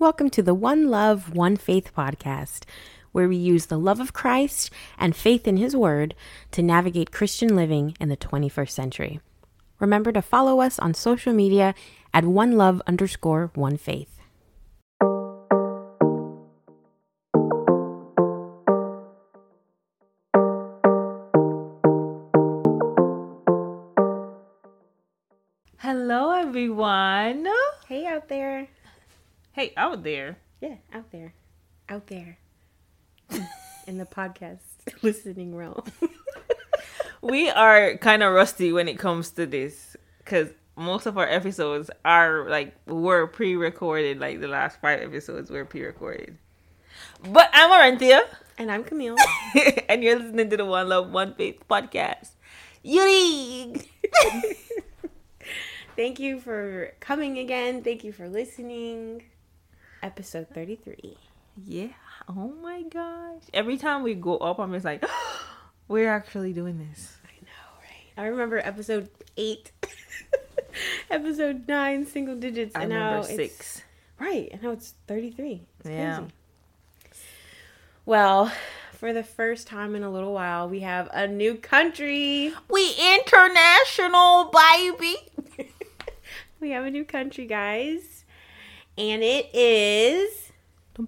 Welcome to the One Love, One Faith podcast, where we use the love of Christ and faith in His Word to navigate Christian living in the 21st century. Remember to follow us on social media at One Love underscore One Faith. Hey, out there. Yeah, out there. Out there. in the podcast listening realm. We are kind of rusty when it comes to this because most of our episodes are like were pre-recorded. Like the last five episodes were pre-recorded. But I'm Arantia, and I'm Camille. and you're listening to the One Love, One Faith podcast. Yuri. Thank you for coming again. Thank you for listening. Episode 33. Yeah. Oh my gosh. Every time we go up, I'm just like, we're actually doing this. I know, right? I remember episode 8, episode 9, single digits. I and now it's- six. Right, and now it's 33. It's Yeah. crazy. Well, for the first time in a little while, we have a new country. We international, baby. We have a new country, guys. And it is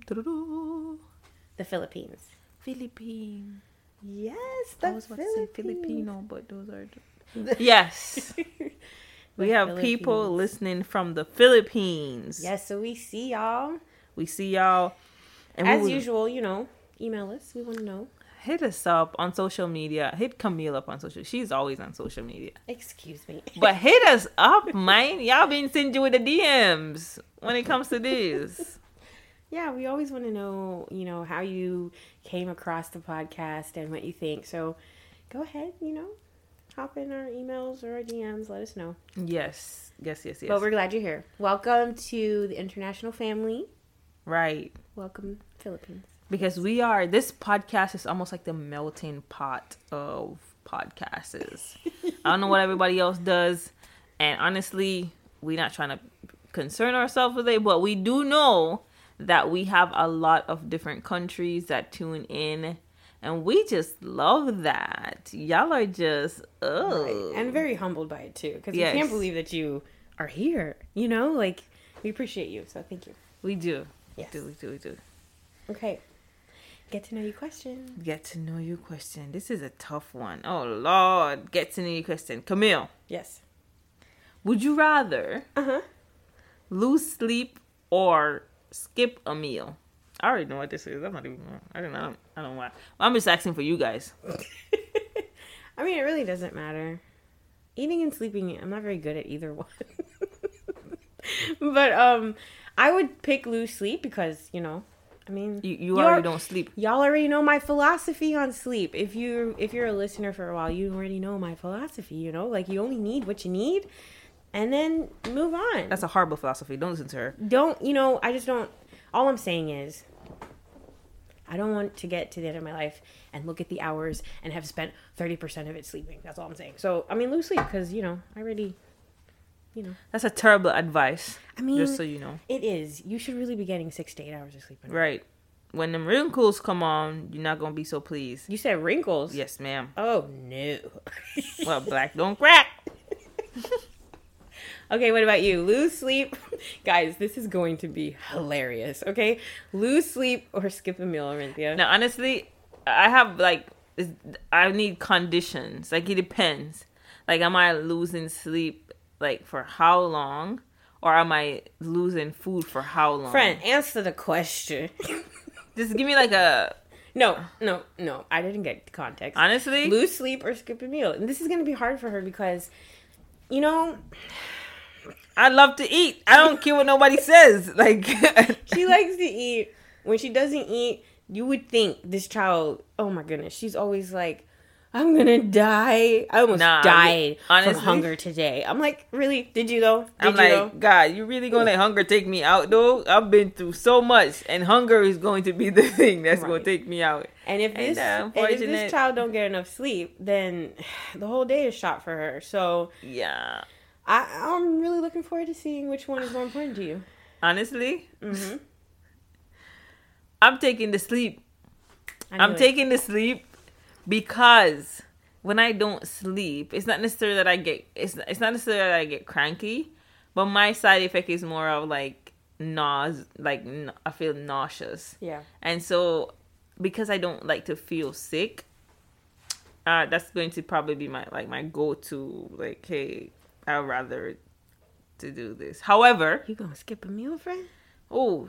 the Philippines. Philippines. Yes, the I was about to say Filipino, but those are. Yes. we have people listening from the Philippines. Yes, so we see y'all. We see y'all. And As would- usual, you know, email us. We want to know. Hit us up on social media. Hit Camille up on social. She's always on social media. Excuse me. But hit us up, man. Y'all been sending you with the DMs when it comes to this. yeah, we always want to know, you know, how you came across the podcast and what you think. So go ahead, you know, hop in our emails or our DMs. Let us know. Yes. Yes, yes, yes. But we're glad you're here. Welcome to the international family. right. Welcome, Philippines. Because we are this podcast is almost like the melting pot of podcasts. I don't know what everybody else does, and honestly, we're not trying to concern ourselves with it, but we do know that we have a lot of different countries that tune in, and we just love that. Y'all are just oh, Right. And very humbled by it too, because Yes. we can't believe that you are here. You know, like we appreciate you. So thank you. we do, Yes. we do, we do, we do. Okay. Get to know you question. Get to know you question. This is a tough one. Oh Lord, get to know you question. Camille. Yes. Would you rather Uh huh. lose sleep or skip a meal? I already know what this is. I'm not even. I don't know. I don't know why. I'm just asking for you guys. I mean, it really doesn't matter. Eating and sleeping, I'm not very good at either one. but um, I would pick lose sleep because you know, I mean, You you already don't sleep. y'all already know my philosophy on sleep. If you if you're a listener for a while, you already know my philosophy. You know, like you only need what you need, and then move on. That's a horrible philosophy. Don't listen to her. don't you know? I just don't. All I'm saying is. I don't want to get to the end of my life and look at the hours and have spent 30% of it sleeping. That's all I'm saying. So, I mean, lose sleep because, you know, I already, you know. That's a terrible advice. I mean, Just so you know. it is. You should really be getting six to eight hours of sleep. Right. When them wrinkles come on, you're not gonna be so pleased. You said wrinkles. Yes, ma'am. Oh, no. Well, black don't crack. okay, what about you? Lose sleep. Guys, this is going to be hilarious, okay? Lose sleep or skip a meal, Orinthia. Now, honestly, I have like is- I need conditions. Like it depends. Like, am I losing sleep like for how long, or am I losing food for how long? Friend, answer the question. just give me like a no, no, no. I didn't get the context. honestly. lose sleep or skip a meal. And this is going to be hard for her because, you know, I love to eat. I don't care what nobody says. Like, she likes to eat. When she doesn't eat, you would think this child, oh my goodness, she's always like, I'm gonna die. I almost Nah, died honestly- from hunger today. I'm like, really? Did you though? Did I'm you like, though? God, you really gonna let hunger take me out though? I've been through so much, and hunger is going to be the thing that's gonna take me out. And if And, this uh, and if this child don't get enough sleep, then the whole day is shot for her. So Yeah, I, I'm really looking forward to seeing which one is more important to you. honestly, hmm I'm taking the sleep. I'm it. taking the sleep because when I don't sleep, it's not necessarily that I get it's it's not necessarily that I get cranky, but my side effect is more of like nause, like I feel nauseous, Yeah. and so because I don't like to feel sick, uh, that's going to probably be my like my go to like hey I'd rather to do this. However, You gonna skip a meal, friend? Oh,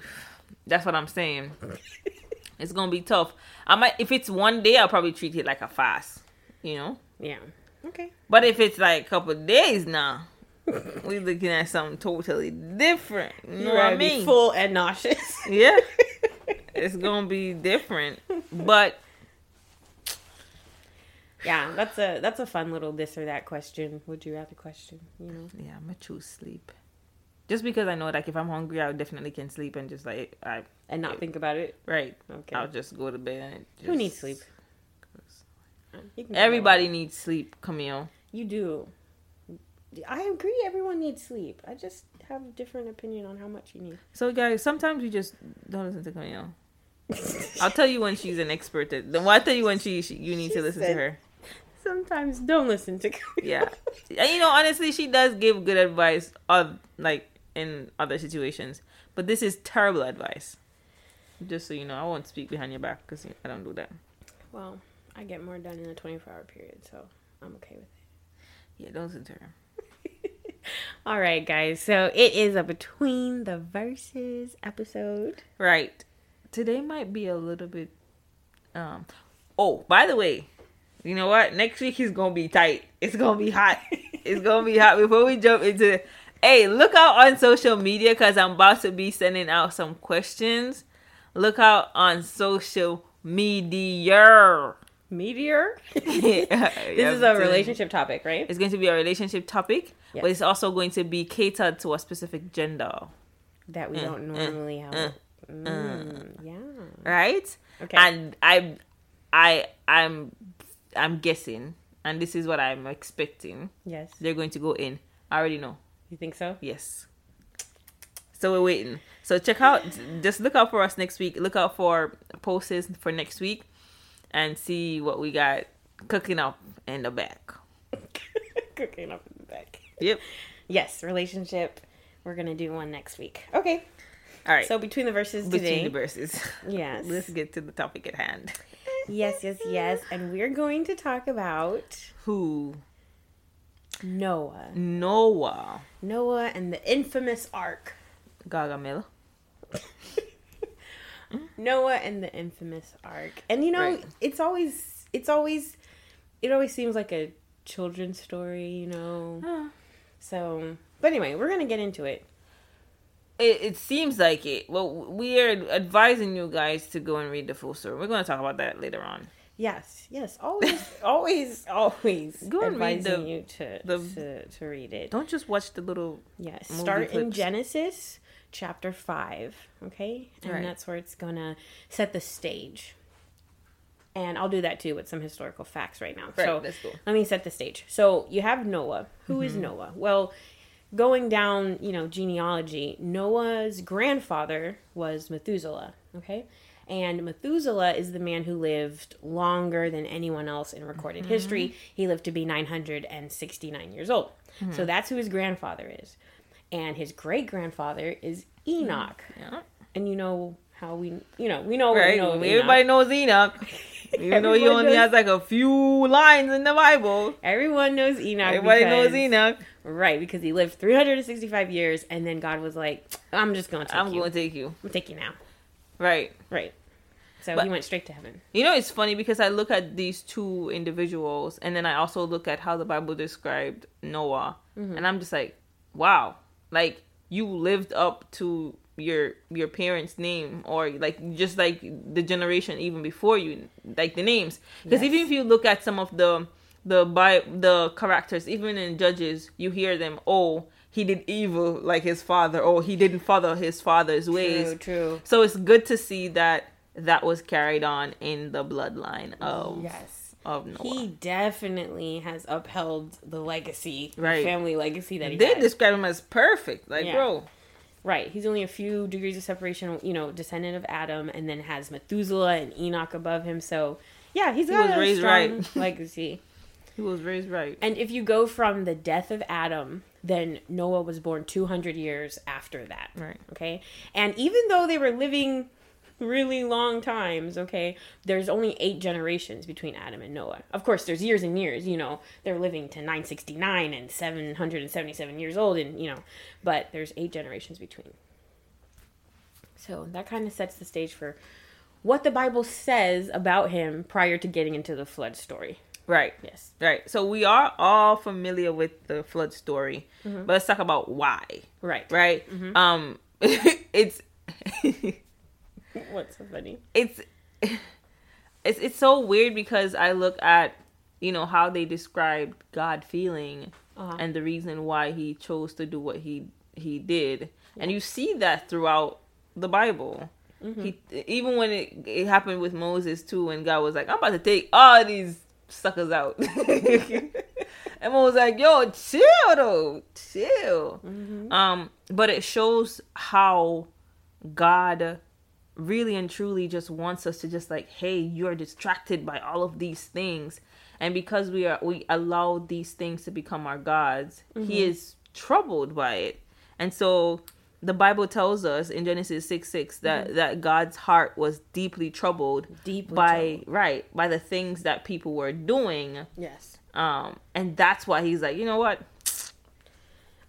that's what I'm saying. it's gonna be tough. I might if it's one day, I'll probably treat it like a fast, you know. Yeah. Okay. But if it's like a couple days now, we're looking at something totally different. You know what I mean? full and nauseous. yeah, it's gonna be different. But yeah, that's a that's a fun little this or that question. Would you rather question? You know. yeah, I'm gonna choose sleep. Just because I know like if I'm hungry, I definitely can sleep and just like I And not think about it. right. Okay. I'll just go to bed. and Who needs sleep? Everybody needs sleep, Camille. You do. I agree. Everyone needs sleep. I just have a different opinion on how much you need. So, guys, sometimes you just don't listen to Camille. I'll tell you when she's an expert. At, well, I'll tell you when she, she you need She to listen said- to her. Sometimes don't listen to. Yeah, and you know, honestly, she does give good advice of like in other situations, but this is terrible advice. Just so you know, I won't speak behind your back because I don't do that. Well, I get more done in a 24 hour period, so I'm okay with it. Yeah, don't to her. All right, guys. So it is a between the verses episode. Right. Today might be a little bit. Um. Oh, by the way, you know what? Next week is gonna be tight. It's gonna be hot. it's gonna be hot. Before we jump into, hey, look out on social media because I'm about to be sending out some questions. Look out on social media. Meteor. this is a relationship topic, right? It's going to be a relationship topic, Yes. but it's also going to be catered to a specific gender, That we Mm, don't mm, normally have. mm, Mm, yeah. right? Okay. and I, I, I'm, I'm guessing, and this is what I'm expecting. yes. They're going to go in. I already know. You think so? Yes. So we're waiting. So check out. Just look out for us next week. Look out for posts for next week, and see what we got cooking up in the back. Cooking up in the back. Yep. Yes, relationship. We're gonna do one next week. Okay. All right. So between the verses between today. the verses, yes. let's get to the topic at hand. Yes, yes, yes. And we're going to talk about Who Noah. Noah Noah and the infamous ark. Gargamel. Noah and the infamous ark. And you know, Right. it's always it's always it always seems like a children's story, you know. So, but anyway, we're going to get into it. It, it seems like it. Well, we are advising you guys to go and read the full story. We're going to talk about that later on. Yes, yes, always always always Go and read advising the- you to, the- to to read it. Don't just watch the little. Yes, start in. Genesis chapter 5, okay? And Right. that's where it's going to set the stage. And I'll do that too with some historical facts right now. Right, so let's go. let me set the stage. So you have Noah. Who is mm-hmm. Noah? Well, going down, you know, genealogy, Noah's grandfather was Methuselah, okay? And Methuselah is the man who lived longer than anyone else in recorded mm-hmm. history. He lived to be 969 years old. So mm-hmm. that's who his grandfather is. And his great grandfather is Enoch. Mm, yeah. And you know how we, you know, we know, Right. we know Everybody Enoch. knows Enoch. Even though he only knows- has like a few lines in the Bible. Everyone knows Enoch. Everybody knows Enoch. Right, because he lived 365 years, and then God was like, "I'm just going to take you. I'm you. going to take you. I'm take you now." Right. Right. So But- he went straight to heaven. You know, it's funny because I look at these two individuals and then I also look at how the Bible described Noah. Mm-hmm. And I'm just like, wow. Like you lived up to your your parents' name or like just like the generation even before you like the names. Because Yes. even if you look at some of the the by the characters, even in Judges, you hear them, oh, he did evil like his father, or he didn't follow his father's ways. True, true. So it's good to see that that was carried on in the bloodline of Yes. of Noah. He definitely has upheld the legacy, the Right. family legacy that he they had. describe him as perfect, like Yeah. bro. Right. He's only a few degrees of separation, you know, descendant of Adam, and then has Methuselah and Enoch above him. So, yeah, he's He got was a raised strong right. legacy. He was raised right. And if you go from the death of Adam, then Noah was born 200 years after that. Right. Okay. And even though they were living really long times, okay, there's only eight generations between Adam and Noah. Of course, there's years and years, you know, they're living to 969 and 777 years old, and, you know, but there's eight generations between. So that kind of sets the stage for what the Bible says about him prior to getting into the flood story. Right. Yes. Right. So we are all familiar with the flood story, Mm-hmm. but let's talk about why. Right. Right. Um, it's What's so funny? it's it's it's so weird because I look at you know how they described God feeling Uh-huh. and the reason why he chose to do what he he did, and you see that throughout the Bible. He even when it, it happened with Moses too, when God was like, "I'm about to take all these suckers out," and Moses was like, "Yo, chill though, chill." Um, but it shows how God really and truly just wants us to just like, hey, you're distracted by all of these things, and because we are we allow these things to become our gods, He is troubled by it, and so the Bible tells us in Genesis six six that that God's heart was deeply troubled Deeply by right by the things that people were doing, Yes. um, and that's why He's like, you know what,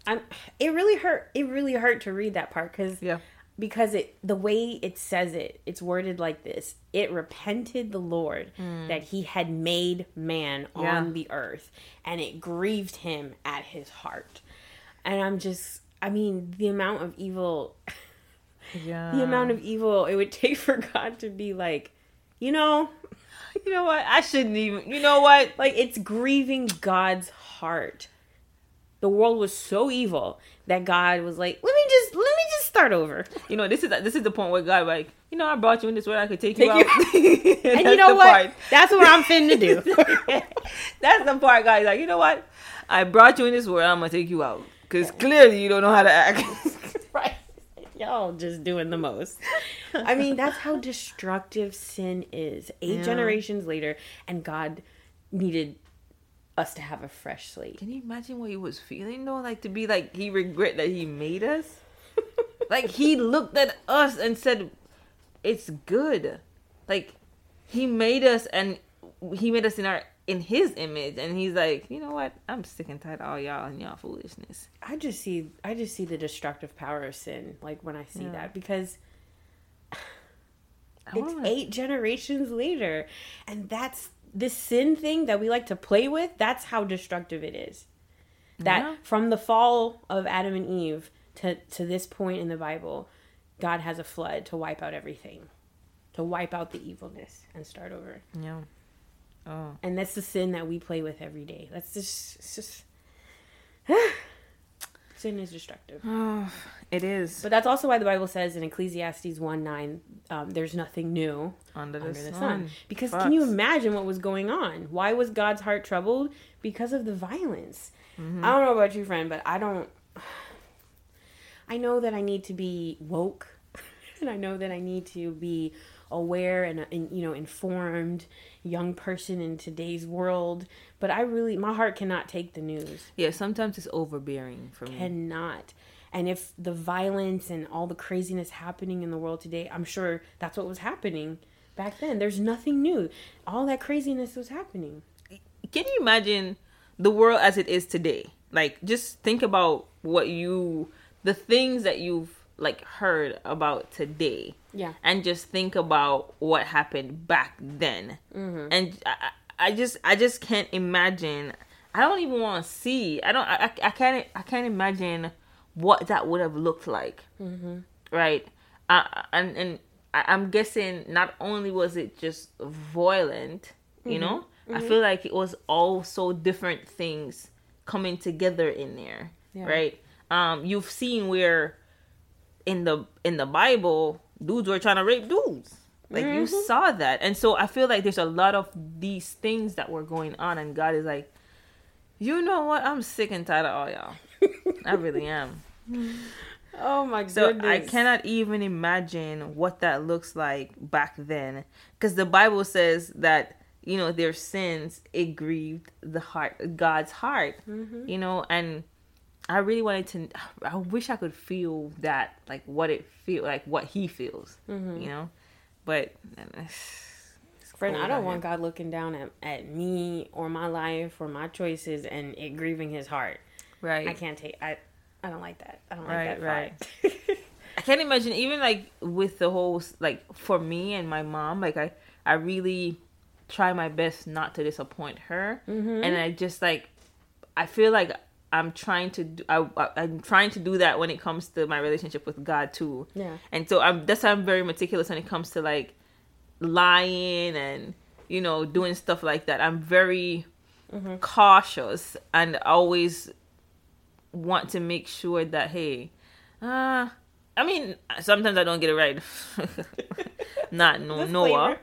I'm it really hurt it really hurt to read that part cuz yeah, because it the way it says it it's worded like this. It repented the lord that he had made man Yeah. on the earth and it grieved him at his heart. And i'm just i mean the amount of evil yeah, the amount of evil it would take for god to be like you know? You know what, I shouldn't even, you know what, like it's grieving god's heart. The world was so evil that god was like let me just let me just start over. You know, this is this is the point where God like, you know, I brought you in this world, I could take, Take you you out. and you know what? that's what i'm finna do. That's the part, guys. Like, you know what? I brought you in this world. I'm gonna take you out because clearly you don't know how to act. right y'all just doing the most i mean that's how destructive sin is eight Yeah. generations later and god needed us to have a fresh slate Can you imagine what he was feeling though? Like to be like he regret that he made us. like he looked at us and said, "It's good." Like he made us and he made us in our in his image, and he's like, you know what? I'm sick and tired of all y'all and y'all foolishness. i just see i just see the destructive power of sin like when i see Yeah. that because it's eight generations later and that's this sin thing that we like to play with that's how destructive it is that Yeah. from the fall of adam and eve to to this point in the bible god has a flood to wipe out everything to wipe out the evilness and start over Yeah. Oh. and that's the sin that we play with every day that's just it's just sin is destructive Oh, it is but that's also why the bible says in ecclesiastes 1 9 um, there's nothing new under the, under the sun. sun. Because can you imagine what was going on? Why was God's heart troubled? Because of the violence. Mm-hmm. I don't know about you, friend, but I don't. I know that I need to be woke, and I know that I need to be aware and, uh, and you know informed young person in today's world. But I really, my heart cannot take the news. Yeah, sometimes it's overbearing for me. Cannot. And if the violence and all the craziness happening in the world today, I'm sure that's what was happening back then. There's nothing new. All that craziness was happening. Can you imagine the world as it is today? Like, just think about what you, the things that you've like heard about today, Yeah. and just think about what happened back then. And I, I just, I just can't imagine. I don't even want to see. I don't. I, I can't. I can't imagine what that would have looked like. Right. Uh, and and I'm guessing not only was it just violent, you know, I feel like it was also different things coming together in there. Yeah. Right. Um, you've seen where in the in the Bible, dudes were trying to rape dudes. Like you saw that. And so I feel like there's a lot of these things that were going on and God is like, You know what? I'm sick and tired of all y'all. I really am. Oh my So goodness. I cannot even imagine what that looks like back then, because the Bible says that you know their sins it grieved the heart, God's heart, Mm-hmm. you know, and I really wanted to. I wish I could feel that, like what it feel like, what He feels, Mm-hmm. you know, but. it's Friend, I don't want. God looking down at, at me or my life or my choices and it grieving his heart. Right. I can't take I I don't like that. I don't like Right, that right. vibe. I can't imagine even like with the whole like for me and my mom like I I really try my best not to disappoint her Mm-hmm. and I just like I feel like I'm trying to do, I, I'm trying to do that when it comes to my relationship with God too. Yeah. and so I'm that's why I'm very meticulous when it comes to like lying and you know doing stuff like that. I'm very Mm-hmm. cautious and always want to make sure that hey uh I mean sometimes I don't get it right. Not no Noah.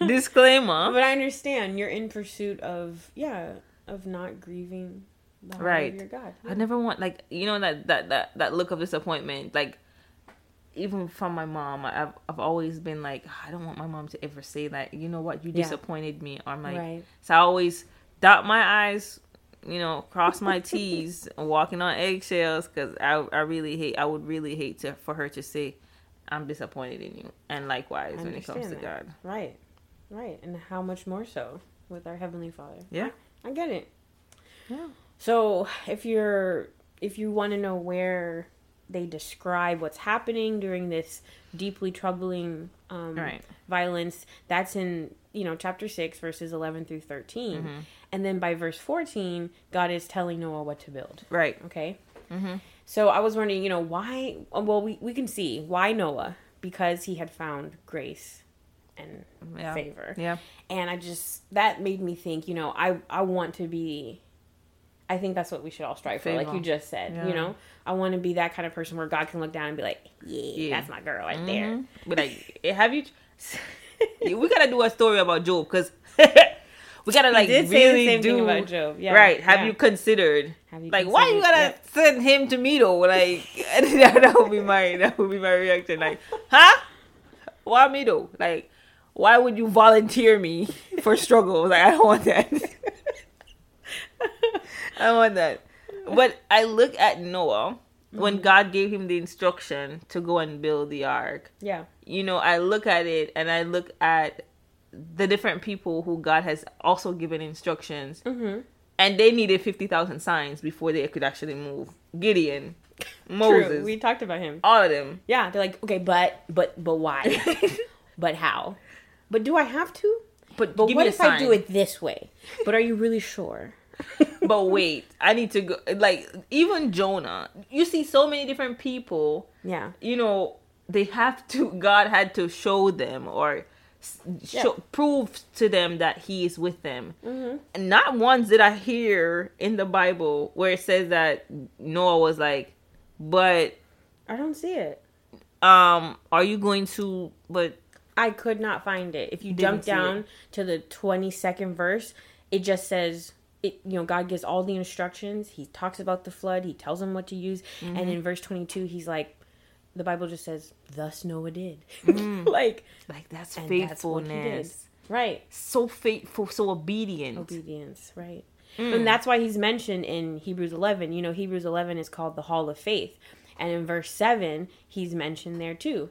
Disclaimer. But I understand. You're in pursuit of yeah, of not grieving Right. your God. I never want like you know that that that that look of disappointment like even from my mom I've I've always been like I don't want my mom to ever say that you know what you Yeah. disappointed me or I'm like Right. so I always dot my eyes you know cross my t's walking on eggshells because I I really hate I would really hate to for her to say I'm disappointed in you and likewise when it comes to. God Right. Right. And how much more so with our Heavenly Father. Yeah. I get it. Yeah. So if you're if you want to know where they describe what's happening during this deeply troubling um, Right. violence, that's in you know chapter six verses eleven through 13 Mm-hmm. and then by verse fourteen, God is telling Noah what to build. right Okay. Mhm. So I was wondering, you know, why? Well, we we can see why Noah because he had found grace and yeah favor yeah and i just that made me think you know i i want to be i think that's what we should all strive for like you just said Yeah. you know i want to be that kind of person where god can look down and be like yeah, Yeah. that's my girl right there Mhm. But like, have you? we gotta do a story about Job because we gotta like did say the really same thing do about Job, yeah, right. Have yeah. you considered? Have you like, why you considered- gotta yep. send him to me though? Like, that, that would be my that would be my reaction. Like, huh? Why me though? Like, why would you volunteer me for struggle? Like, I don't want that. I want that. But I look at Noah when God gave him the instruction to go and build the ark. Yeah. You know, I look at it and I look at the different people who God has also given instructions, mm-hmm. and they needed 50,000 signs before they could actually move. Gideon, Moses, True. we talked about him. all of them. yeah they're like okay but but but why? But how? But do i have to? But, but what if i do it this way? But are you really sure But wait, I need to go. Like, even Jonah, you see so many different people, yeah you know, they have to, God had to show them or show, prove to them that He is with them. mm-hmm. And not once did I hear in the Bible where it says that Noah was like, but i don't see it um, are you going to? But I could not find it. If you jump down it. to the 22nd verse, it just says it you know God gives all the instructions. He talks about the flood, he tells them what to use, Mm-hmm. and in verse 22 he's like the Bible just says thus Noah did. Mm. like like that's and that's what he did. faithfulness. Right. So faithful, so obedient. Obedience, right. Mm. And that's why he's mentioned in Hebrews 11. You know, Hebrews 11 is called the Hall of Faith. And in verse 7, he's mentioned there too.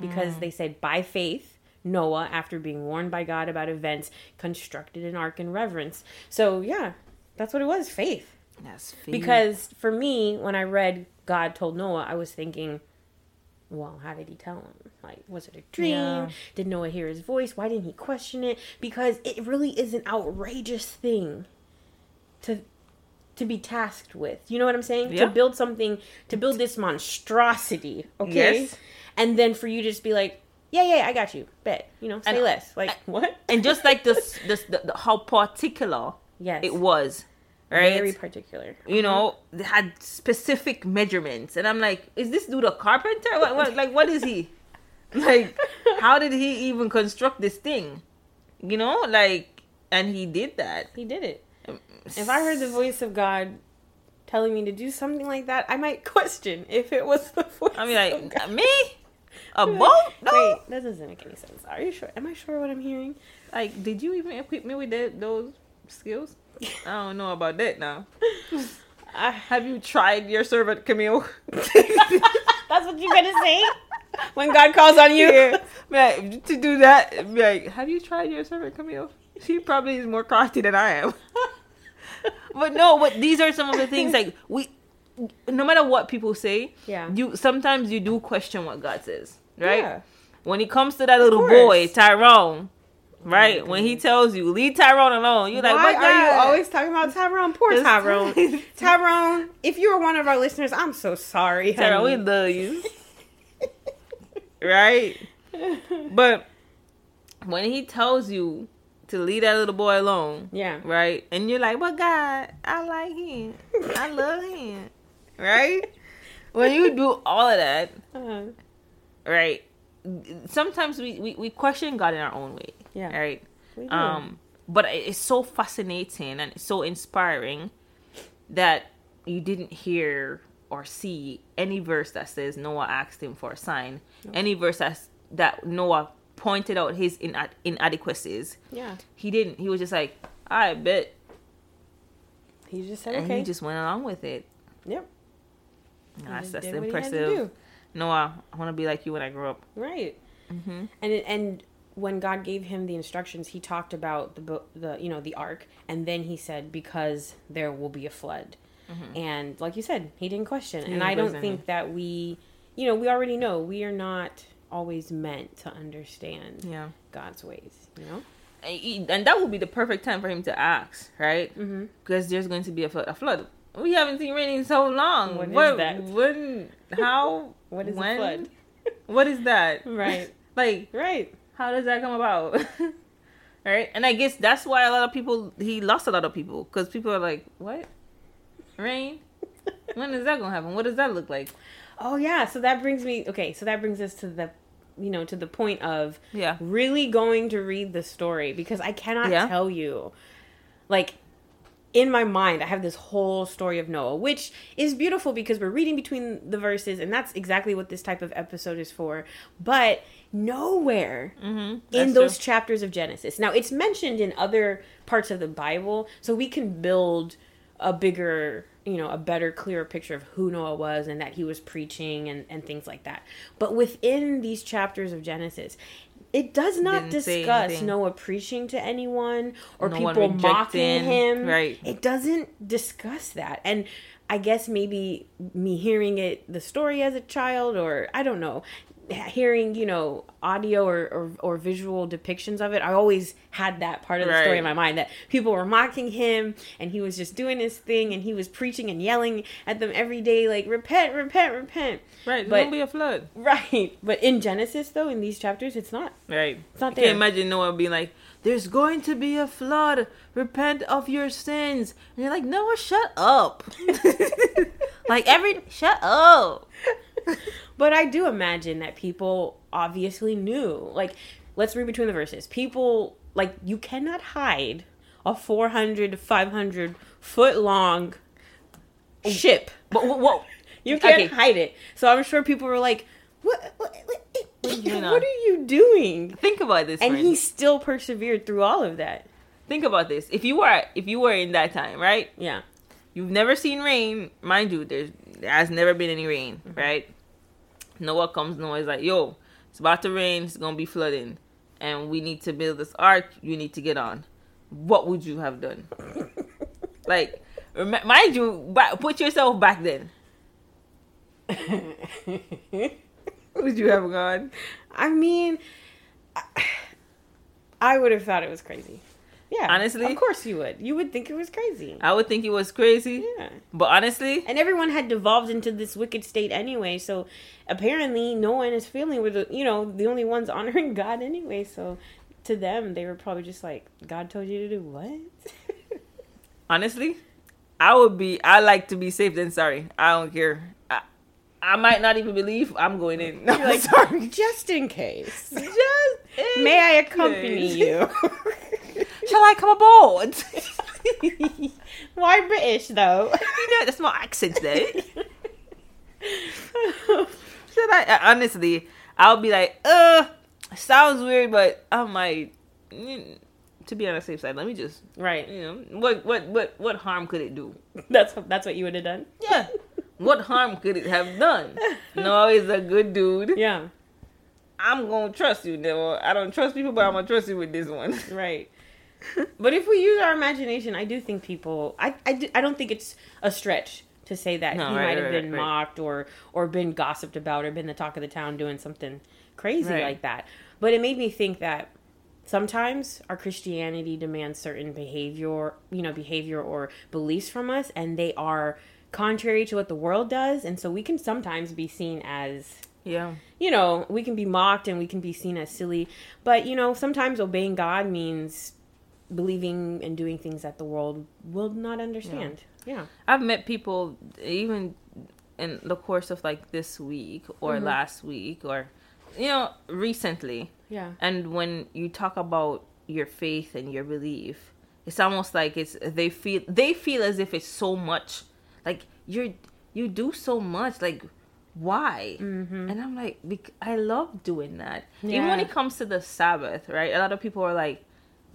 Mm. Because they said, by faith, Noah, after being warned by God about events, constructed an ark in reverence. So, yeah, that's what it was faith. That's faith. Because for me, when I read God told Noah, I was thinking, well, how did he tell him? Like, was it a dream? Yeah. Did Noah hear his voice? Why didn't he question it? Because it really is an outrageous thing to to be tasked with. You know what I'm saying? Yeah. To build something, to build this monstrosity, okay? Yes. And then for you to just be like, yeah, yeah, I got you. Bet. You know, say And- less. Like, what? and just like this, this the, the, how particular Yes. it was, right? Very particular. you know, mm-hmm. they had specific measurements, and I'm like, is this dude a carpenter? What, what, like, what is he? Like, how did he even construct this thing? You know, like, and he did that. He did it. Um, if I heard the voice of God telling me to do something like that, I might question if it was the voice. I mean, like me, a boat? No. Wait, that doesn't make any sense. Are you sure? Am I sure what I'm hearing? Like, did you even equip me with that, those skills? I don't know about that now. I, Have you tried your servant Camille? that's what you're gonna say when God calls on you. yeah, to do that, like, have you tried your servant Camille? She probably is more crafty than I am. but no, but these are some of the things like we. No matter what people say, Yeah. you sometimes you do question what God says, right? Yeah. When it comes to that little boy Tyrone, right? when he tells you leave Tyrone alone, you're like, Why "But are you always talking about Tyrone? Poor Tyrone. Tyrone, if you were one of our listeners, I'm so sorry. Tyrone, we love you, right? But when he tells you to leave that little boy alone, yeah. right? And you're like, but God, I like him. I love him. Right? When you do all of that, Uh, right? Sometimes we, we, we question God in our own way. Yeah. Right? we do. Um but it's so fascinating and so inspiring that you didn't hear or see any verse that says Noah asked him for a sign. Any verse that's, that Noah pointed out his ina- inadequacies. yeah. He didn't. He was just like, I bet. He just said it And okay. he just went along with it. yep. That's, that's did what he had to impressive. Noah, I want to be like you when I grow up. Right. Mm-hmm. And and when God gave him the instructions, he talked about the the you know the ark, and then he said because there will be a flood, and like you said, he didn't question. Mm-hmm. He and I don't think that we, you know, we already know we are not always meant to understand Yeah. God's ways. You know. And he- and that would be the perfect time for him to ask, right? Mm-hmm. Because there's going to be a flood. A flood. We haven't seen rain in so long. What is What- that? When? How? What is when? flood? What is that? Right. Like, Right. how does that come about? right? And I guess that's why a lot of people he lost a lot of people because people are like, what? Rain? when is that gonna happen? What does that look like? Oh yeah. So that brings me. Okay. So that brings us to the, you know, to the point of Yeah. really going to read the story because I cannot Yeah. tell you. Like in my mind, I have this whole story of Noah, which is beautiful because we're reading between the verses, and that's exactly what this type of episode is for. But nowhere Mm-hmm. in those chapters of Genesis. Now, it's mentioned in other parts of the Bible, so we can build a bigger, you know, a better, clearer picture of who Noah was and that he was preaching and, and things like that. But within these chapters of Genesis, it does not discuss. Noah preaching to anyone or No people mocking him. right. It doesn't discuss that. And I guess maybe me hearing it, the story as a child, or I don't know, hearing, you know, audio or, or, or visual depictions of it, I always had that part of the story in my mind that people were mocking him and he was just doing his thing and he was preaching and yelling at them every day, like, repent, repent, repent. Right. But- gonna be a flood. Right. But in Genesis, though, in these chapters, it's not. Right. It's not I there. can't imagine Noah being like, "There's going to be a flood. Repent of your sins." And you're like, "Noah, shut up." like every shut up. But I do imagine that people obviously knew. Like, let's read between the verses. People, like, you cannot hide a 400 500 foot long oh, ship. But what? what You can't Okay. hide it. So I'm sure people were like, what, what, what, What are you doing what are you doing? think about this, And friend. he still persevered through all of that. Think about this. If you were if you were in that time, right? Yeah. You've never seen rain, mind you. There's there has never been any rain, Mm-hmm. right? Noah comes. Noah's like, "Yo, it's about to rain. It's gonna be flooding, and we need to build this ark. You need to get on." What would you have done? like, rem- mind you, put yourself back then. Would you have gone? I mean, I, I would have thought it was crazy. Yeah. Honestly? Of course you would. You would think it was crazy. I would think it was crazy, Yeah. but honestly, And everyone had devolved into this wicked state anyway. So apparently, Noah and his family were the you know the only ones honoring God anyway. So to them, they were probably just like, "God told you to do what?" honestly, I would be. I like to be safe than sorry. I don't care. I, I might not even believe I'm going in. No, like, sorry. just in case. Just May I accompany case. you? Shall I come aboard? Why British though? yeah, that's my accent though. Should I honestly? I'll be like, uh, sounds weird, but I might. To be on the safe side, let me just, right. you know, what, what, what, what harm could it do? That's that's what you would have done. Yeah, what harm could it have done? No, he's a good dude. Yeah. I'm gonna trust you. Now, I don't trust people, but I'm gonna trust you with this one. Right. but if we use our imagination, I do think people. I I, do, I don't think it's a stretch to say that No, he right, might have right, been right, mocked or or been gossiped about or been the talk of the town doing something crazy like that. But it made me think that sometimes our Christianity demands certain behavior, you know, behavior or beliefs from us, and they are contrary to what the world does, and so we can sometimes be seen as Yeah, you know, we can be mocked and we can be seen as silly, but you know, sometimes obeying God means believing and doing things that the world will not understand. Yeah. I've met people even in the course of like this week or Mm-hmm. last week or you know recently Yeah. and when you talk about your faith and your belief it's almost like it's they feel they feel as if it's so much like you're you do so much like why Mm-hmm. and i'm like i love doing that even when it comes to the sabbath right a lot of people are like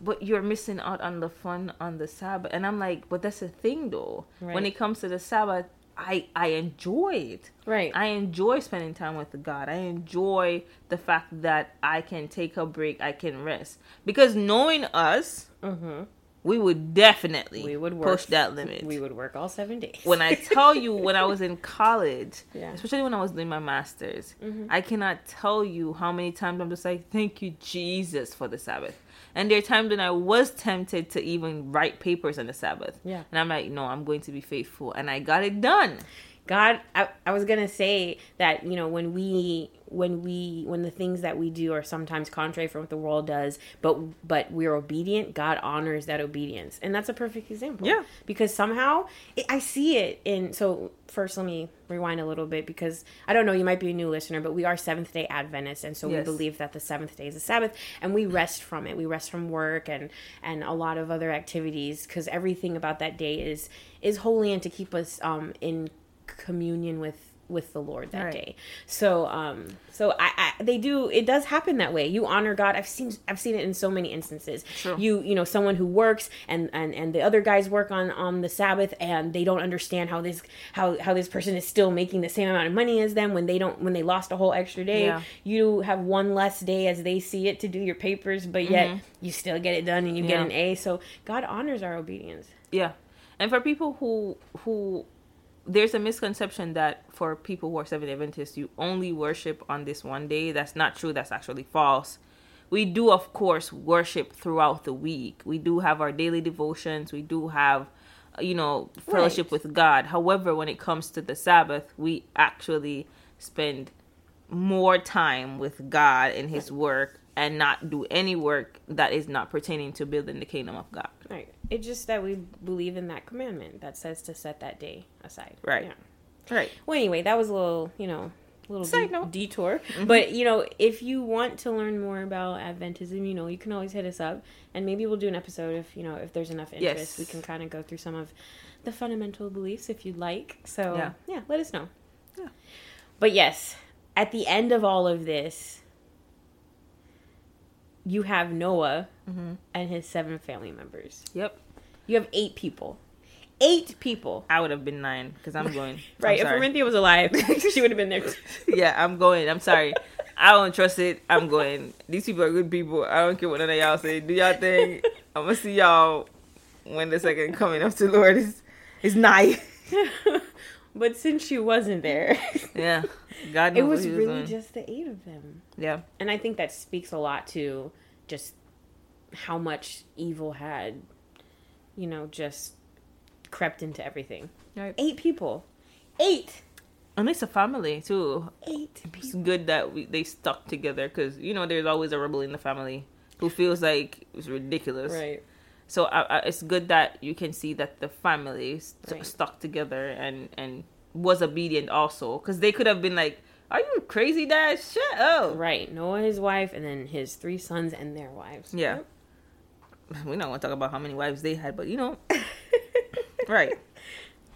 but you're missing out on the fun on the sabbath and i'm like but that's the thing though when it comes to the sabbath i i enjoy it Right. I enjoy spending time with God. I enjoy the fact that I can take a break, I can rest. Because knowing us, mm-hmm. we would definitely We would work push that limit. We would work all seven days. when I tell you, when I was in college, Yeah. especially when I was doing my master's, Mhm. I cannot tell you how many times I'm just like, thank you, Jesus, for the Sabbath. And there are times when I was tempted to even write papers on the Sabbath. Yeah. And I'm like, no, I'm going to be faithful. And I got it done. God, I, I was gonna say that you know when we when we when the things that we do are sometimes contrary from what the world does, but but we're obedient. God honors that obedience, and that's a perfect example. Yeah. because somehow it, I see it in. So first, let me rewind a little bit because I don't know. You might be a new listener, but we are Seventh Day Adventists, and so Yes. we believe that the seventh day is a Sabbath, and we rest from it. We rest from work and and a lot of other activities because everything about that day is is holy and to keep us um in communion with with the Lord that Right. day. So um so I, I they do it does happen that way. You honor God. I've seen I've seen it in so many instances. True. You you know someone who works and and and the other guys work on on the Sabbath and they don't understand how this how how this person is still making the same amount of money as them when they don't when they lost a whole extra day. Yeah. You have one less day as they see it to do your papers, but yet you still get it done and you get Mm-hmm. An A. So God honors our obedience. Yeah. And for people who who there's a misconception that for people who are Seventh Adventists, you only worship on this one day. That's not true. That's actually false. We do, of course, worship throughout the week. We do have our daily devotions. We do have, uh, you know, fellowship Right. with God. However, when it comes to the Sabbath, we actually spend more time with God and His work and not do any work that is not pertaining to building the kingdom of God. Right. It's just that we believe in that commandment that says to set that day aside. Right. Yeah. Right. Well, anyway, that was a little, you know, little Side de- note. detour. Mm-hmm. But you know, if you want to learn more about Adventism, you know, you can always hit us up, and maybe we'll do an episode if you know if there's enough interest. Yes. We can kind of go through some of the fundamental beliefs if you'd like. So Yeah. yeah, let us know. Yeah. But yes, at the end of all of this, you have Noah Mm-hmm. and his seven family members. Yep. You have eight people. Eight people. I would have been nine because I'm going. Right. I'm If sorry. Arinthia was alive, she would have been there. yeah, I'm going. I'm sorry. I don't trust it. I'm going. These people are good people. I don't care what none of y'all say. Do y'all thing. I'm gonna see y'all when the second coming of the Lord is is nigh. But since she wasn't there, Yeah, God it knows was what he was really doing. just the eight of them. yeah, And I think that speaks a lot to just how much evil had, you know, just crept into everything. right. Eight people. Eight. And it's a family too. Eight It's good that we they stuck together because you know there's always a rebel in the family who feels like it's ridiculous. Right. So it's good that you can see that the family st- Right. stuck together and and was obedient also because they could have been like, "Are you crazy, Dad? Shut up!" Right. Noah, his wife, and then his three sons and their wives. Yeah. We're not gonna talk about how many wives they had, but you know, Right.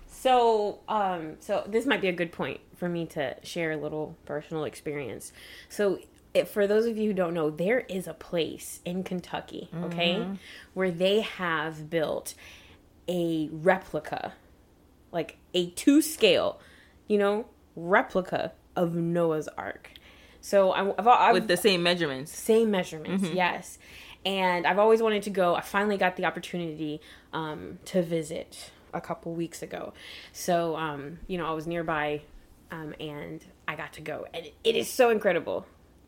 So, um, so this might be a good point for me to share a little personal experience. So, if, for those of you who don't know, there is a place in Kentucky, okay, where they have built a replica, like a two scale, you know, replica of Noah's Ark. So I, I've, I've With the same measurements. same measurements, yes. And I've always wanted to go. I finally got the opportunity um, to visit a couple weeks ago. So, um, you know, I was nearby um, and I got to go. And it is so incredible.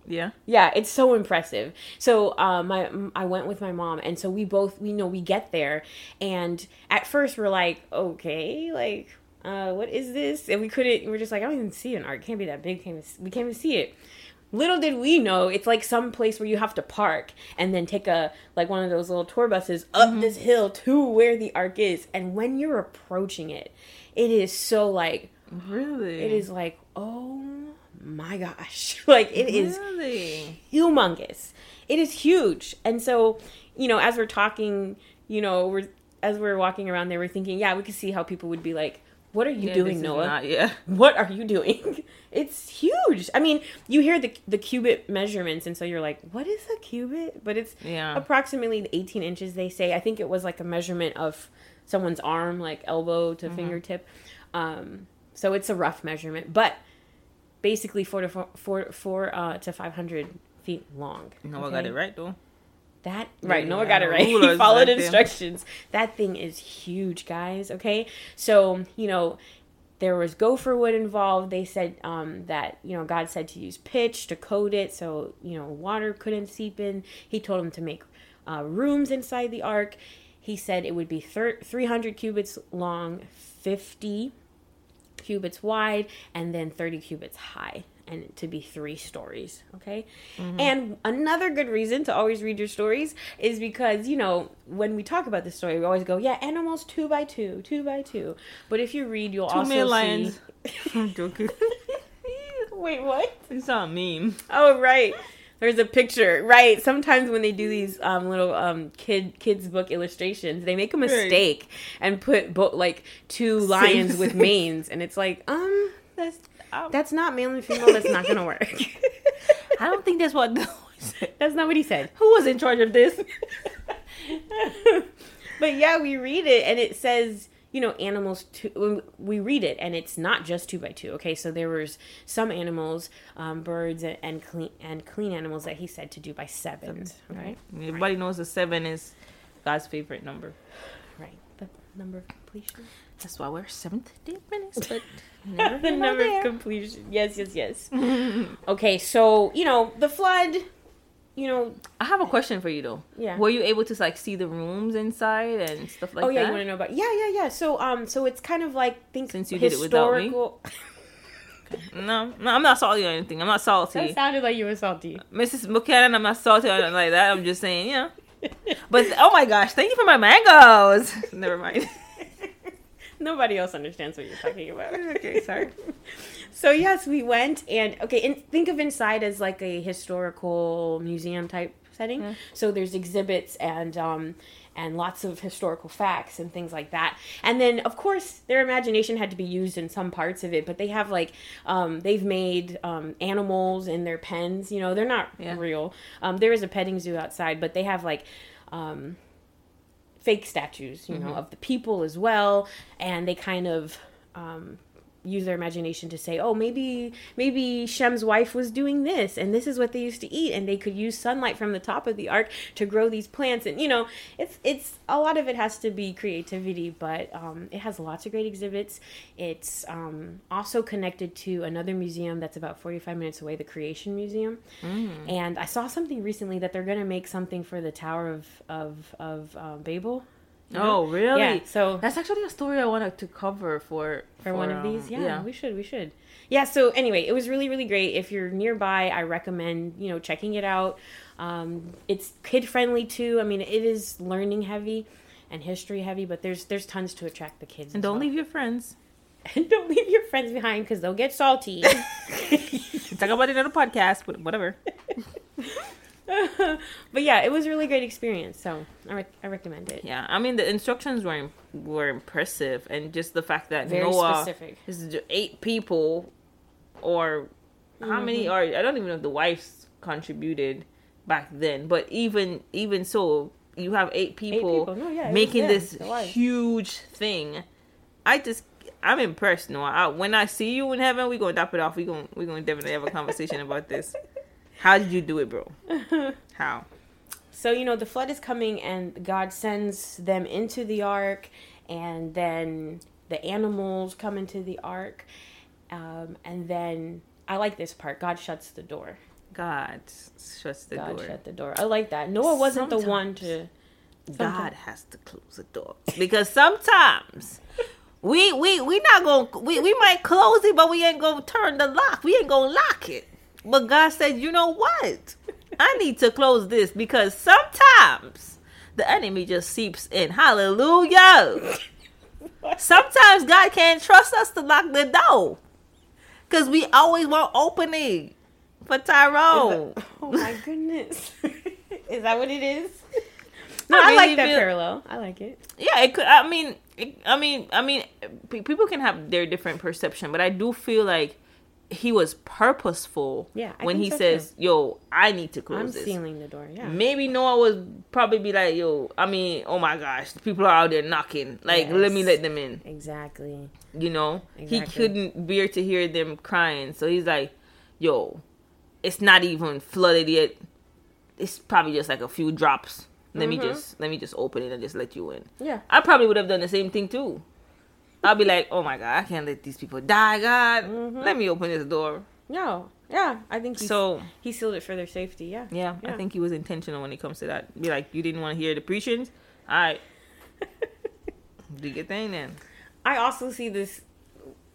Yeah. Yeah, it's so impressive. So, um, my I went with my mom, and so we both we know we get there, and at first we're like, okay, like, uh, what is this? And we couldn't. We're just like, I don't even see an ark. It can't be that big. Can't we can't even see it. Little did we know, it's like some place where you have to park and then take a like one of those little tour buses up this hill to where the ark is. And when you're approaching it, it is so like Really? it is like oh my gosh, like it is Really? humongous. It is huge. And so, you know, as we're talking, you know, we're as we're walking around there, we're thinking, yeah, we could see how people would be like, "What are you Yeah, doing, Noah? not- yeah. What are you doing?" it's huge. I mean, you hear the the cubit measurements, and so you're like, "What is a cubit?" But it's Yeah. approximately 18 inches. They say. I think it was like a measurement of someone's arm, like elbow to fingertip. Um, so it's a rough measurement, but basically four to four, four, four uh, to 500 feet long. No, I okay? got it right though. That Yeah, right? Noah yeah, got it right. He followed then. instructions. That thing is huge, guys. Okay, so you know there was gopher wood involved. They said um, that you know God said to use pitch to coat it so you know water couldn't seep in. He told him to make uh, rooms inside the ark. He said it would be thir- 300 cubits long, 50 cubits wide, and then 30 cubits high, and to be three stories. Okay. Mm-hmm. And another good reason to always read your stories is because, you know, when we talk about this story, we always go, yeah, animals two by two, two by two. But if you read, you'll Two also see. lions. Wait, what? It's not a meme. Oh, right. There's a picture, right? Sometimes when they do these um, little um, kid kids book illustrations, they make a mistake and put bo- like two lions with same. manes, and it's like, um, That's. Um, that's not male and female. That's not gonna work. I don't think that's what that's not what he said. Who was in charge of this? but yeah, we read it and it says, you know, animals. Two, we read it and it's not just two by two. Okay, so there was some animals, um, birds and, and clean and clean animals that he said to do by sevens. Okay, Everybody knows the seven is God's favorite number. right. The number of completion. That's why we're seventh day Adventists, but never the number of completion. Yes, yes, yes. okay, so you know the flood. You know, I have a question for you though. Yeah. Were you able to like see the rooms inside and stuff like that oh yeah, that? you want to know about? Yeah, yeah, yeah. So um, so it's kind of like think Since you did it without me. No, no, I'm not salty or anything. I'm not salty. that sounded like you were salty. Mrs. Buchanan, I'm not salty or anything like that. I'm just saying, yeah. But oh my gosh, thank you for my mangoes. Never mind. Nobody else understands what you're talking about. okay, sorry. So yes, we went and okay, and think of inside as like a historical museum type setting. Mm-hmm. So there's exhibits and um and lots of historical facts and things like that. And then of course their imagination had to be used in some parts of it, but they have like um they've made um animals in their pens, you know, they're not Yeah. real. Um there is a petting zoo outside, but they have like um fake statues, you know, Mm-hmm. of the people as well, and they kind of um, use their imagination to say, oh, maybe maybe Shem's wife was doing this, and this is what they used to eat, and they could use sunlight from the top of the ark to grow these plants, and you know, it's it's a lot of it has to be creativity, but um, it has lots of great exhibits. It's um, also connected to another museum that's about forty five minutes away, the Creation Museum, and I saw something recently that they're gonna make something for the Tower of of of um, Babel. You know? Oh, really? Yeah. So That's actually a story I wanted to cover for for one of um, these, yeah, we should, we should. Yeah. So anyway, it was really, really great. If you're nearby, I recommend you know checking it out. Um, it's kid friendly too. I mean, it is learning heavy and history heavy, but there's there's tons to attract the kids. And don't well. leave your friends. and don't leave your friends behind because they'll get salty. Talk about it on a podcast, but whatever. but yeah, it was a really great experience. So I, rec- I recommend it. Yeah, I mean the instructions were were impressive, and just the fact that Very Noah specific. is eight people, or how many Mm-hmm. are I don't even know if the wives contributed back then, but even even so, you have eight people, people. No, yeah, making this huge thing. I just I'm impressed, Noah. I, when I see you in heaven, we gonna top it off. We gonna we gonna definitely have a conversation about this. How did you do it, bro? How? So, you know, the flood is coming and God sends them into the ark, and then the animals come into the ark. Um, and then I like this part God shuts the door. God shuts the door. God door. shut the door. I like that. Noah wasn't the one to. God has to close the door because sometimes we we we not gonna we, we might close it, but we ain't gonna turn the lock. We ain't gonna lock it. But God said, you know what? I need to close this because sometimes the enemy just seeps in. Hallelujah. Sometimes God can't trust us to lock the door because we always want opening for Tyrone. Oh my goodness. is that what it is? No, I I, like that feel- parallel. I like it. Yeah, it could. I mean, it, I mean, I mean, pe- people can have their different perception, but I do feel like he was purposeful. Yeah, I when he so, says, "Yo, I need to close this. I'm this." sealing the door. Yeah. Maybe Noah would probably be like, "Yo, I mean, oh my gosh, people are out there knocking. Like, let me let them in." Exactly. You know, he couldn't bear to hear them crying, so he's like, "Yo, it's not even flooded yet. It's probably just like a few drops. Let me Mm-hmm. just let me just open it and just let you in." Yeah. I probably would have done the same thing too. I'll be like, oh my god, I can't let these people die, God. Mm-hmm. Let me open this door. No. Yeah. I think he, So he sealed it for their safety. Yeah. yeah, I think he was intentional when it comes to that. Be like, you didn't want to hear the preachings? Alright. Do your thing then. I also see this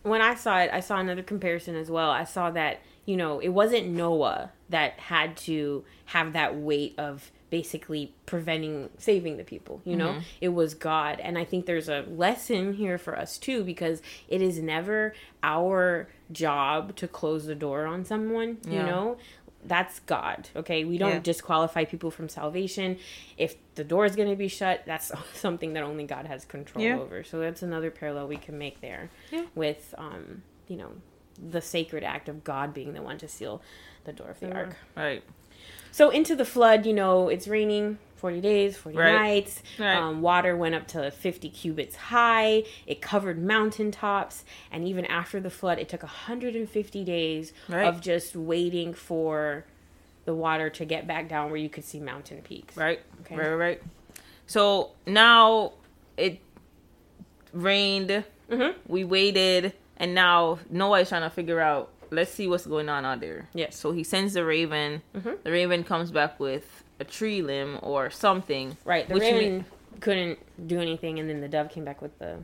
when I saw it, I saw another comparison as well. I saw that, you know, it wasn't Noah that had to have that weight of basically preventing saving the people, you know? It was God. And I think there's a lesson here for us too because it is never our job to close the door on someone, you know? That's God, okay? We don't Yeah. disqualify people from salvation. If the door is going to be shut, that's something that only God has control Yeah. over. So that's another parallel we can make there Yeah. with, um, you know, the sacred act of God being the one to seal the door of the ark. Right. So into the flood, you know, it's raining 40 days, 40 Right. nights. Right. Um, water went up to 50 cubits high. It covered mountaintops. And even after the flood, it took 150 days Right. of just waiting for the water to get back down where you could see mountain peaks. Right. Okay. Right, right. So now it rained. Mhm. We waited, and now Noah is trying to figure out. Let's see what's going on out there. Yes. So he sends the raven. Mhm. The raven comes back with a tree limb or something. Right. The Which raven couldn't do anything, and then the dove came back with the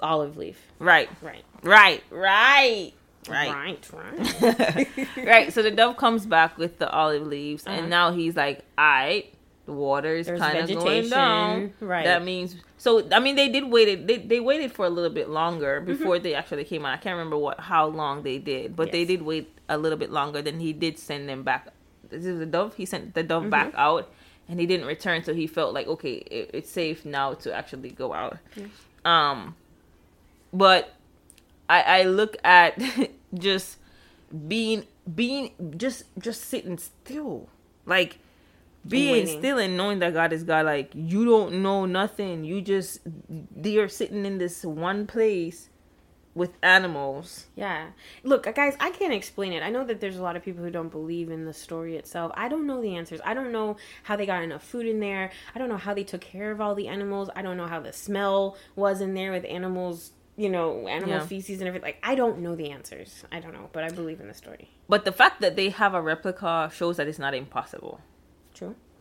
olive leaf. Right. Right. Right. Right. Right. Right. Right. right. So the dove comes back with the olive leaves, Uh-huh. and now he's like, "All right, the water is kind of going vegetation, down. right. That means so. I mean, they did wait. They they waited for a little bit longer Mm-hmm. before they actually came out. I can't remember what how long they did, but they did wait a little bit longer. than he did send them back. This is the dove. He sent the dove Mm-hmm. back out, and he didn't return. So he felt like okay, it, it's safe now to actually go out. Um, but I I look at just being being just just sitting still like being still and knowing that god is god like you don't know nothing you just you're sitting in this one place with animals Yeah. Look, uh, guys, I can't explain it. I know that there's a lot of people who don't believe in the story itself. I don't know the answers. I don't know how they got enough food in there. I don't know how they took care of all the animals. I don't know how the smell was in there with animals, you know, animal Yeah. feces and everything. Like, I don't know the answers. I don't know, but I believe in the story. but the fact that they have a replica shows that it's not impossible.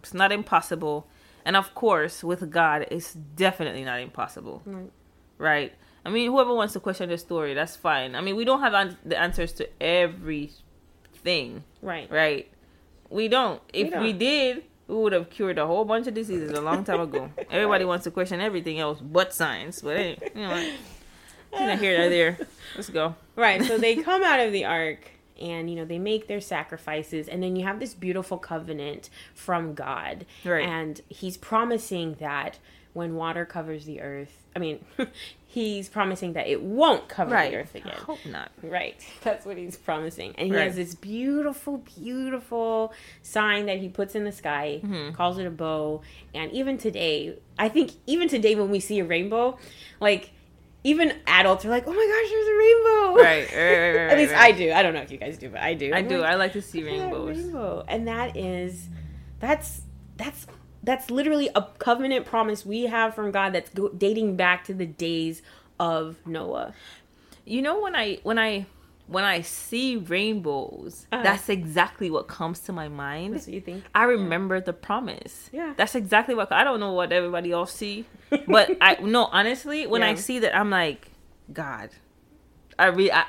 It's not impossible. And of course with god it's definitely not impossible. Right. right? I mean whoever wants to question the story that's fine. I mean we don't have an- the answers to everything. Right. right? We don't. If we, don't. did we would have cured a whole bunch of diseases a long time ago. Everybody wants to question everything else but science but hey, you know not here or there? Let's go. Right. So they come out of the ark and you know they make their sacrifices and then you have this beautiful covenant from god Right. and he's promising that when water covers the earth i mean he's promising that it won't cover Right. the earth again I hope not. Right. That's what he's promising. And he Right. has this beautiful, beautiful sign that he puts in the sky, Mm-hmm. calls it a bow. And even today, I think even today when we see a rainbow, like even adults are like, oh my gosh, there's a rainbow. Right, right, right, right, At least right. I do. I don't know if you guys do, but I do. I I'm do. like, I like to see "Look at that rainbows. rainbow. And that is, that's, that's, that's literally a covenant promise we have from God that's go- dating back to the days of Noah. You know when I when I when I see rainbows, Uh-huh. that's exactly what comes to my mind. That's what you think? I remember the promise. Yeah. That's exactly what I don't know what everybody else see, but I no honestly when I see that I'm like God. I re I,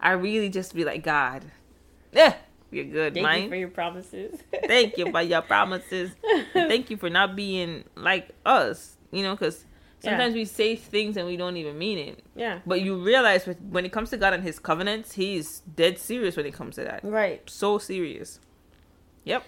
I really just be like God. Yeah, you're good, Thank man. you for your promises. Thank you for your promises. Thank you for not being like us. You know, because Yeah. sometimes we say things and we don't even mean it. yeah. But you realize with- when it comes to God and His covenants, He's dead serious when it comes to that. Right. So serious. Yep.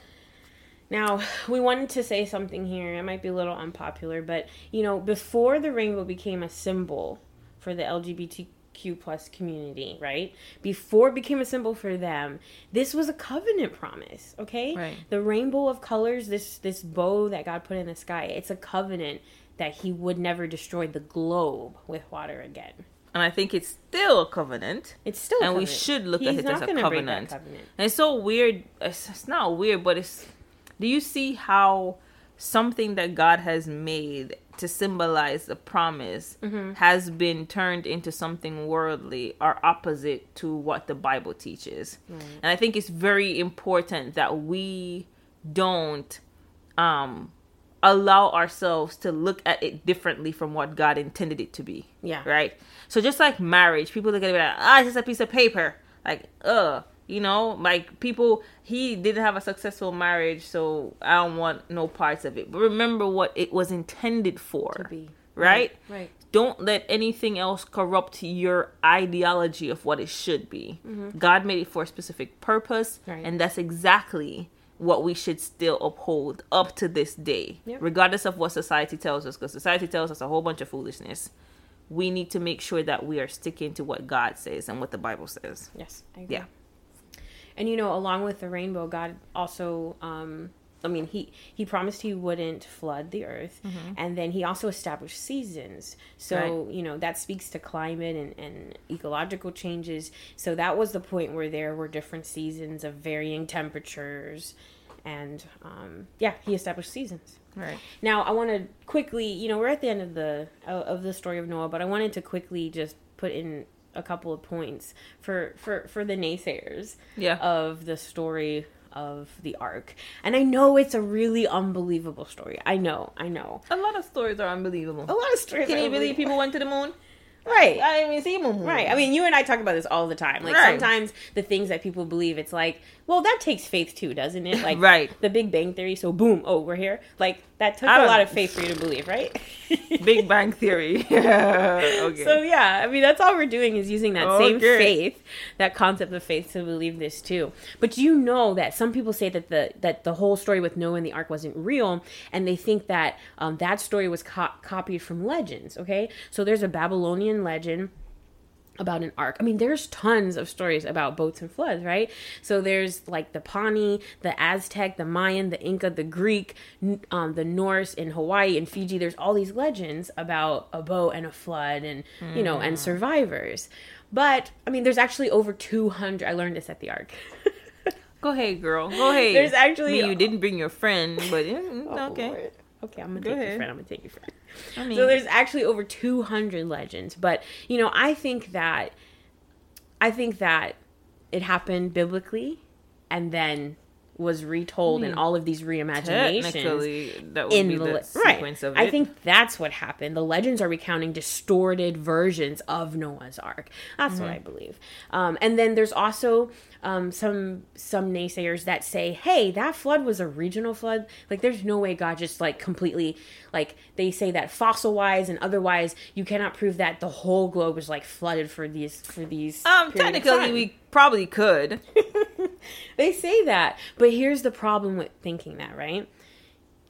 Now, we wanted to say something here. It might be a little unpopular, but you know, before the rainbow became a symbol for the LGBTQ plus community, right? Before it became a symbol for them, this was a covenant promise, okay? Right. The rainbow of colors, this this bow that God put in the sky, it's a covenant that he would never destroy the globe with water again. And I think it's still a covenant. It's still a And we should look at it as a gonna break that covenant. covenant. And it's so weird. It's, it's not weird, but it's. Do you see how something that God has made to symbolize the promise Mm-hmm. has been turned into something worldly or opposite to what the Bible teaches? And I think it's very important that we don't um allow ourselves to look at it differently from what God intended it to be. Yeah. Right? So just like marriage, people look at it like, ah, it's just a piece of paper. Like, ugh. You know, like people, he didn't have a successful marriage, so I don't want no parts of it. But remember what it was intended for. To be. Right? Right. Don't let anything else corrupt your ideology of what it should be. God made it for a specific purpose, Mm-hmm. Right. and that's exactly what we should still uphold up to this day, Yep. regardless of what society tells us, because society tells us a whole bunch of foolishness. We need to make sure that we are sticking to what God says and what the Bible says. Yes, I agree. Yeah. And you know, along with the rainbow, God also, um, I mean, he he promised he wouldn't flood the earth, and then he also established seasons. So you know that speaks to climate and, and ecological changes. So that was the point where there were different seasons of varying temperatures, and um, yeah, he established seasons. Right. Now, I want to quickly, you know, we're at the end of the of the story of Noah, but I wanted to quickly just put in a couple of points for for for the naysayers Yeah. of the story of the ark. And I know it's a really unbelievable story. I know, I know. A lot of stories are unbelievable. A lot of stories. Can you believe people went to the moon? Right. I didn't see. Right. I mean, you and I talk about this all the time. Like Right. sometimes the things that people believe, it's like, well, that takes faith too, doesn't it? Like Right. the Big Bang Theory. So boom, oh, we're here. Like that took a lot of faith for you to believe, right? Big Bang Theory. okay. So yeah, I mean that's all we're doing is using that same faith, that concept of faith to believe this too. But you know that some people say that the that the whole story with Noah and the ark wasn't real, and they think that um, that story was co- copied from legends. Okay, so there's a Babylonian legend about an ark. I mean, there's tons of stories about boats and floods, right? So there's like the Pawnee, the Aztec, the Mayan, the Inca, the Greek, um, the Norse in Hawaii and Fiji. There's all these legends about a boat and a flood, and you know, and survivors. But I mean, there's actually over 200. I learned this at the ark. Go ahead, girl. Go ahead. There's actually- I mean, you didn't bring your friend, but mm, Oh, okay. Lord. Okay, I'm gonna Go take your friend. I'm gonna take your friend. I mean, so there's actually over 200 legends but you know i think that i think that it happened biblically and then was retold in all of these reimaginations that would in be the, the sequence right. of it. I think that's what happened. The legends are recounting distorted versions of Noah's Ark. That's what I Mm-hmm. believe. Um, and then there's also um, some some naysayers that say, "Hey, that flood was a regional flood. Like, there's no way God just like completely like they say that fossil wise and otherwise you cannot prove that the whole globe was like flooded for these for these. um, technically, we probably could. They say that, but here's the problem with thinking that, right?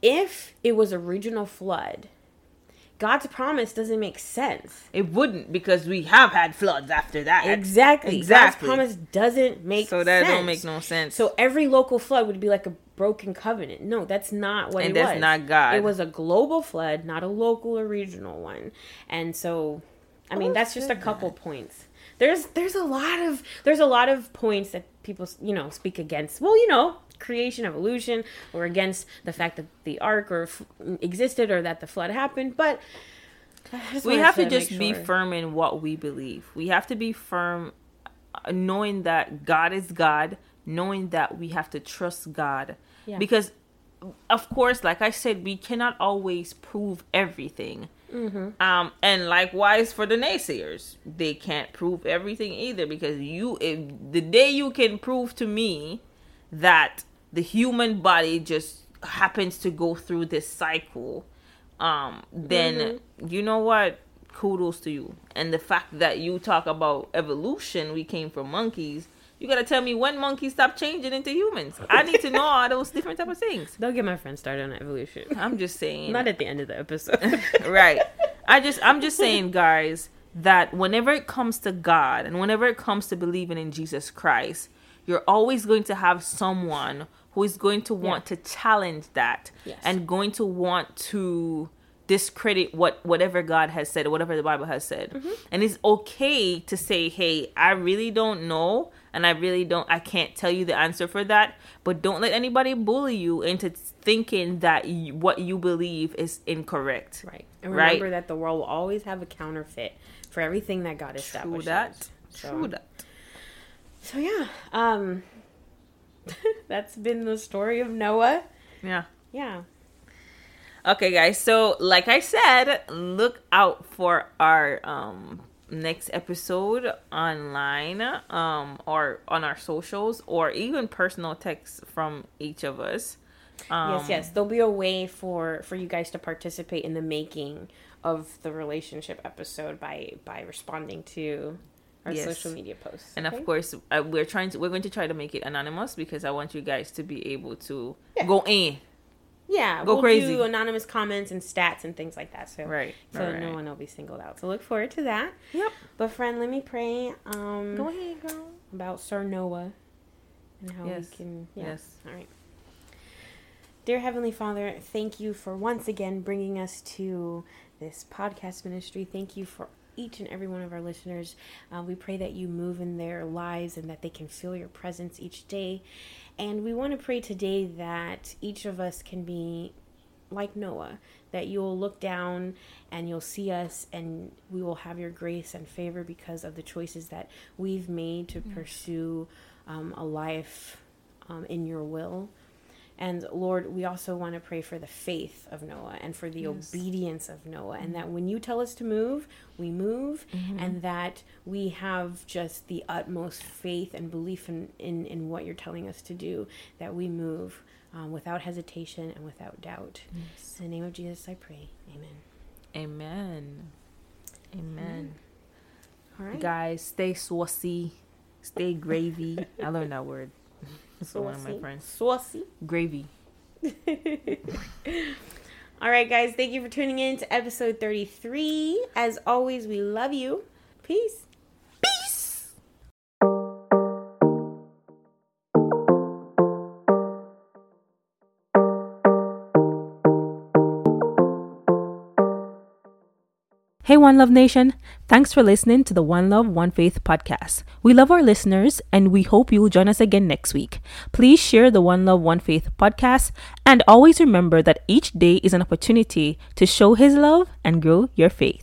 If it was a regional flood, God's promise doesn't make sense. It wouldn't because we have had floods after that. Exactly. Exactly. God's promise doesn't make So that sense. don't make no sense. So every local flood would be like a broken covenant. No, that's not what And it that's was. not God. It was a global flood, not a local or regional one. And so I mean, Who that's just a couple points. There's there's a lot of there's a lot of points that people, you know, speak against. Well, you know, creation, evolution, or against the fact that the ark or f- existed or that the flood happened, but we have to make just be firm in what we believe. We have to be firm, uh, knowing that God is God, knowing that we have to trust God. Yeah. Because, of course, like I said, we cannot always prove everything. Mm-hmm. Um, and likewise for the naysayers, they can't prove everything either. Because you, if the day you can prove to me that the human body just happens to go through this cycle um then Mm-hmm. you know what kudos to you and the fact that you talk about evolution we came from monkeys you gotta tell me when monkeys stop changing into humans i need to know all those different type of things Don't get my friend started on evolution. i'm just saying Not at the end of the episode. right i just i'm just saying guys that whenever it comes to god and whenever it comes to believing in jesus christ you're always going to have someone who is going to want to challenge that Yes. and going to want to discredit what whatever god has said or whatever the bible has said Mm-hmm. and it's okay to say hey i really don't know and i really don't i can't tell you the answer for that but don't let anybody bully you into thinking that you, what you believe is incorrect right. And Right. remember that the world will always have a counterfeit for everything that God established. True established. that. So, True that. so yeah. Um that's been the story of Noah. Yeah. Yeah. Okay, guys. So, like I said, look out for our um next episode online, um, or on our socials, or even personal texts from each of us. Um, yes, yes. There'll be a way for for you guys to participate in the making of the relationship episode by by responding to our Yes. social media posts. And okay? of course, uh, we're trying to we're going to try to make it anonymous because I want you guys to be able to Yeah. go in. yeah, go we'll crazy. do anonymous comments and stats and things like that. So Right. so right, no one will be singled out. So look forward to that. Yep. But friend, let me pray. Um, Go ahead, girl. about Sir Noah and how Yes. we can. Yeah. Yes. All right. Dear Heavenly Father, thank you for once again bringing us to this podcast ministry. Thank you for each and every one of our listeners. Uh, we pray that you move in their lives and that they can feel your presence each day. And we want to pray today that each of us can be like Noah, that you'll look down and you'll see us and we will have your grace and favor because of the choices that we've made to pursue um, a life um, in your will. And Lord, we also want to pray for the faith of Noah and for the Yes. obedience of Noah, and that when you tell us to move, we move, Mm-hmm. and that we have just the utmost faith and belief in, in, in what you're telling us to do, that we move um, without hesitation and without doubt. In the name of Jesus, I pray. Amen. Amen. Amen. All right. Guys, stay saucy, stay gravy. I learned that word. So one of my friends. Saucy. Gravy. All right, guys. Thank you for tuning in to episode 33. As always, we love you. Peace. Peace. One Love Nation. Thanks for listening to the One Love, One Faith podcast. We love our listeners and we hope you will join us again next week. Please share the One Love, One Faith podcast and always remember that each day is an opportunity to show His love and grow your faith.